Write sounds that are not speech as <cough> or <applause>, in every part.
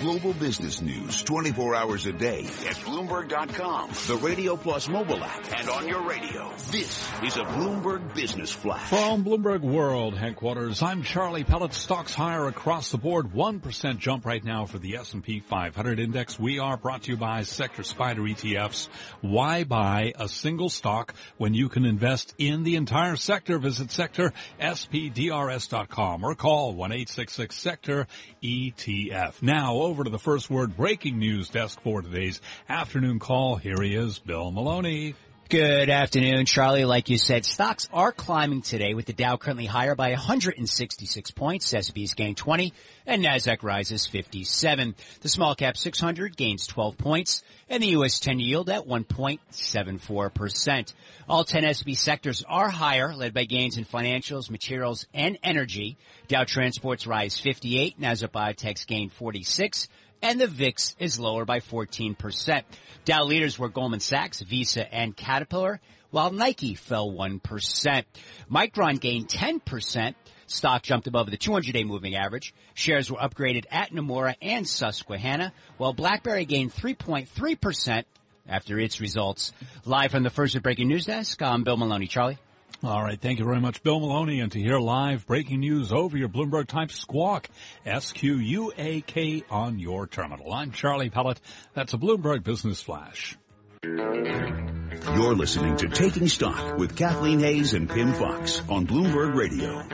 global business news 24 hours a day at Bloomberg.com, the Radio Plus mobile app, and on your radio. This is a Bloomberg Business Flash. From Bloomberg World headquarters, I'm Charlie Pellet. Stocks higher across the board. 1% jump right now for the S&P 500 index. We are brought to you by Sector Spider ETFs. Why buy a single stock when you can invest in the entire sector? Visit sector spdrs.com or call 1-866-SECTOR ETF. Now over to the first word breaking news desk for today's afternoon call. Here he is, Bill Maloney. Good afternoon, Charlie. Like you said, stocks are climbing today with the Dow currently higher by 166 points. S&P's gained 20 and Nasdaq rises 57. The small cap 600 gains 12 points and the U.S. 10 yield at 1.74%. All 10 S&P sectors are higher, led by gains in financials, materials, and energy. Dow Transports rise 58, Nasdaq Biotech's gain 46, and the VIX is lower by 14%. Dow leaders were Goldman Sachs, Visa, and Caterpillar, while Nike fell 1%. Micron gained 10%. Stock jumped above the 200-day moving average. Shares were upgraded at Nomura and Susquehanna, while BlackBerry gained 3.3% after its results. Live from the First Breaking News Desk, I'm Bill Maloney. Charlie? All right. Thank you very much, Bill Maloney. And to hear live breaking news over your Bloomberg type squawk, S-Q-U-A-K on your terminal. I'm Charlie Pellet. That's a Bloomberg Business Flash. You're listening to Taking Stock with Kathleen Hays and Pimm Fox on Bloomberg Radio.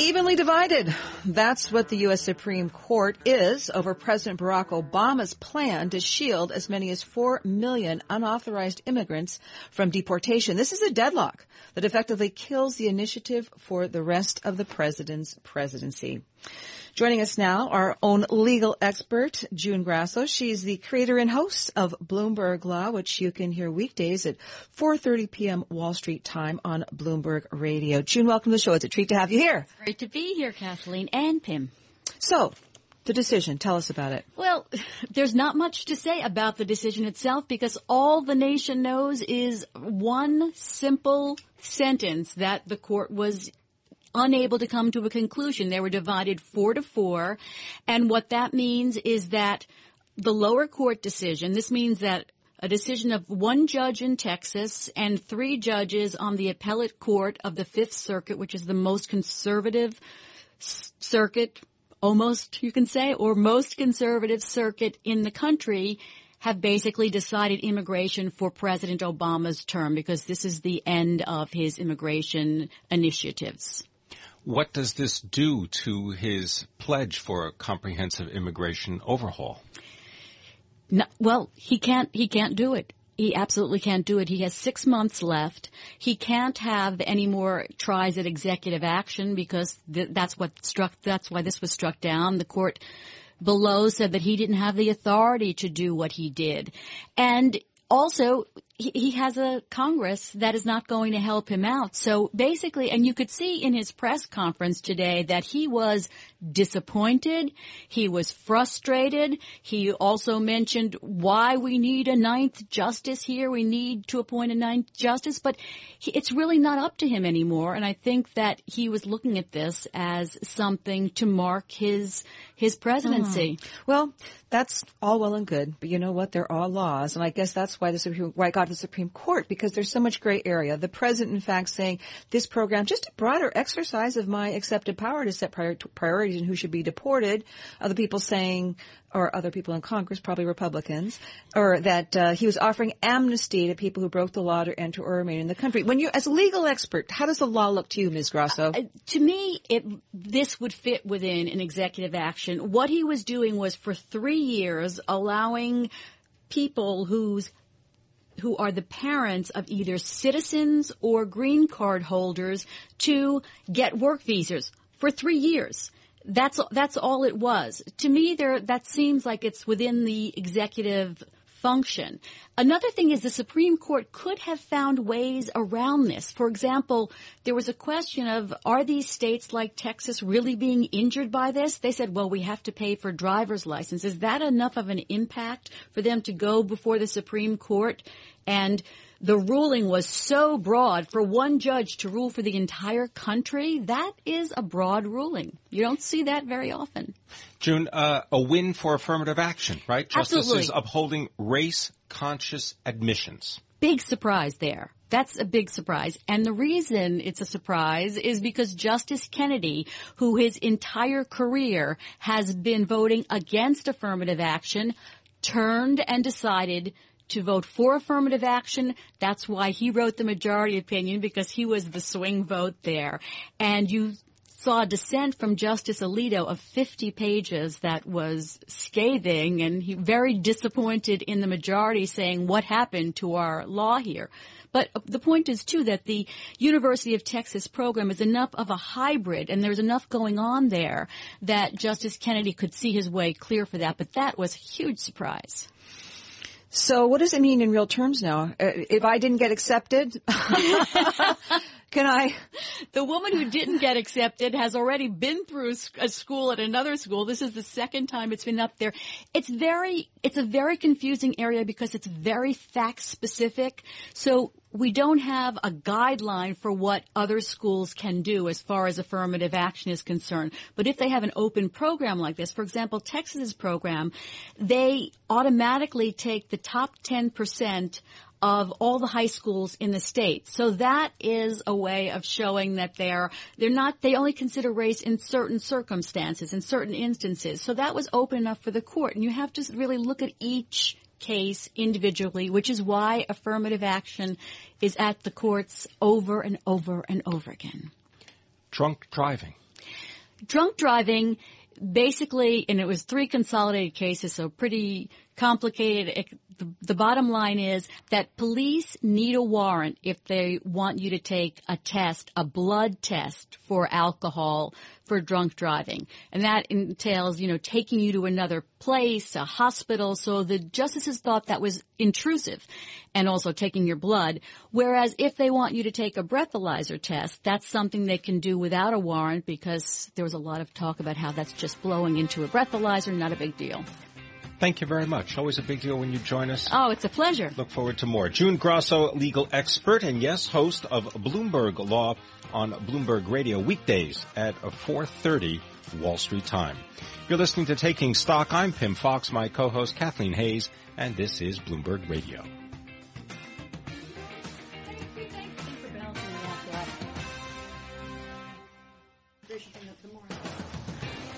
Evenly divided. That's what the U.S. Supreme Court is over President Barack Obama's plan to shield as many as 4 million unauthorized immigrants from deportation. This is a deadlock that effectively kills the initiative for the rest of the president's presidency. Joining us now, our own legal expert, June Grasso. She's the creator and host of Bloomberg Law, which you can hear weekdays at 4.30 p.m. Wall Street time on Bloomberg Radio. June, welcome to the show. It's a treat to have you here. Great to be here, Kathleen and Pimm. So, the decision, tell us about it. Well, <laughs> there's not much to say about the decision itself because all the nation knows is one simple sentence that the court was unable to come to a conclusion. They were divided four to four. And what that means is that the lower court decision, this means that a decision of one judge in Texas and three judges on the appellate court of the Fifth Circuit, which is the most conservative circuit, almost you can say, or most conservative circuit in the country, have basically decided immigration for President Obama's term because this is the end of his immigration initiatives. What does this do to his pledge for a comprehensive immigration overhaul? No, well, he can't, he can't do it. He absolutely can't do it. He has six months left. He can't have any more tries at executive action because th- that's what struck, that's why this was struck down. The court below said that he didn't have the authority to do what he did. And also, he, he has a Congress that is not going to help him out. So basically, and you could see in his press conference today that he was disappointed. He was frustrated. He also mentioned why we need a ninth justice here. We need to appoint a ninth justice, but he, it's really not up to him anymore. And I think that he was looking at this as something to mark his, his presidency. Mm. Well, that's all well and good, but you know what? There are all laws, and I guess that's why the Supreme, why God the Supreme Court because there's so much gray area. The president, in fact, saying this program just a broader exercise of my accepted power to set prior- priorities and who should be deported. Other people saying, or other people in Congress, probably Republicans, or that uh, he was offering amnesty to people who broke the law to enter or remain in the country. When you, as a legal expert, how does the law look to you, Ms. Grasso? Uh, to me, it, this would fit within an executive action. What he was doing was for three years allowing people whose who are the parents of either citizens or green card holders to get work visas for three years. That's that's all it was. To me, there that seems like it's within the executive function. Another thing is the Supreme Court could have found ways around this. For example, there was a question of are these states like Texas really being injured by this? They said, well, we have to pay for driver's license. Is that enough of an impact for them to go before the Supreme Court and the ruling was so broad for one judge to rule for the entire country. That is a broad ruling. You don't see that very often. June, uh, a win for affirmative action, right? Absolutely. Justice is upholding race conscious admissions. Big surprise there. That's a big surprise. And the reason it's a surprise is because Justice Kennedy, who his entire career has been voting against affirmative action, turned and decided to vote for affirmative action. That's why he wrote the majority opinion because he was the swing vote there. And you saw a dissent from Justice Alito of 50 pages that was scathing and he very disappointed in the majority saying what happened to our law here. But the point is too that the University of Texas program is enough of a hybrid and there's enough going on there that Justice Kennedy could see his way clear for that. But that was a huge surprise. So what does it mean in real terms now? Uh, if I didn't get accepted, <laughs> <laughs> can I? The woman who didn't get accepted has already been through a school at another school. This is the second time it's been up there. It's very, it's a very confusing area because it's very fact specific. So we don't have a guideline for what other schools can do as far as affirmative action is concerned. But if they have an open program like this, for example, Texas's program, they automatically take the top 10% of all the high schools in the state. So that is a way of showing that they're, they're not, they only consider race in certain circumstances, in certain instances. So that was open enough for the court. And you have to really look at each case individually, which is why affirmative action is at the courts over and over and over again. Drunk driving. Drunk driving, basically, and it was three consolidated cases, so pretty complicated. The, bottom line is that police need a warrant if they want you to take a test, a blood test for alcohol for drunk driving. And that entails, you know, taking you to another place, a hospital. So the justices thought that was intrusive and also taking your blood. Whereas if they want you to take a breathalyzer test, that's something they can do without a warrant because there was a lot of talk about how that's just blowing into a breathalyzer, not a big deal. Thank you very much. Always a big deal when you join us. Oh, it's a pleasure. Look forward to more. June Grosso, legal expert and yes, host of Bloomberg Law on Bloomberg Radio weekdays at 4:30 Wall Street time. You're listening to Taking Stock. I'm Pimm Fox, my co-host Kathleen Hays, and this is Bloomberg Radio.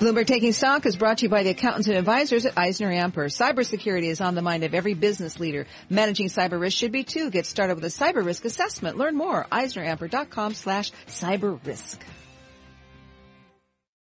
Bloomberg Taking Stock is brought to you by the accountants and advisors at EisnerAmper. Cybersecurity is on the mind of every business leader. Managing cyber risk should be too. Get started with a cyber risk assessment. Learn more. EisnerAmper.com slash cyber risk.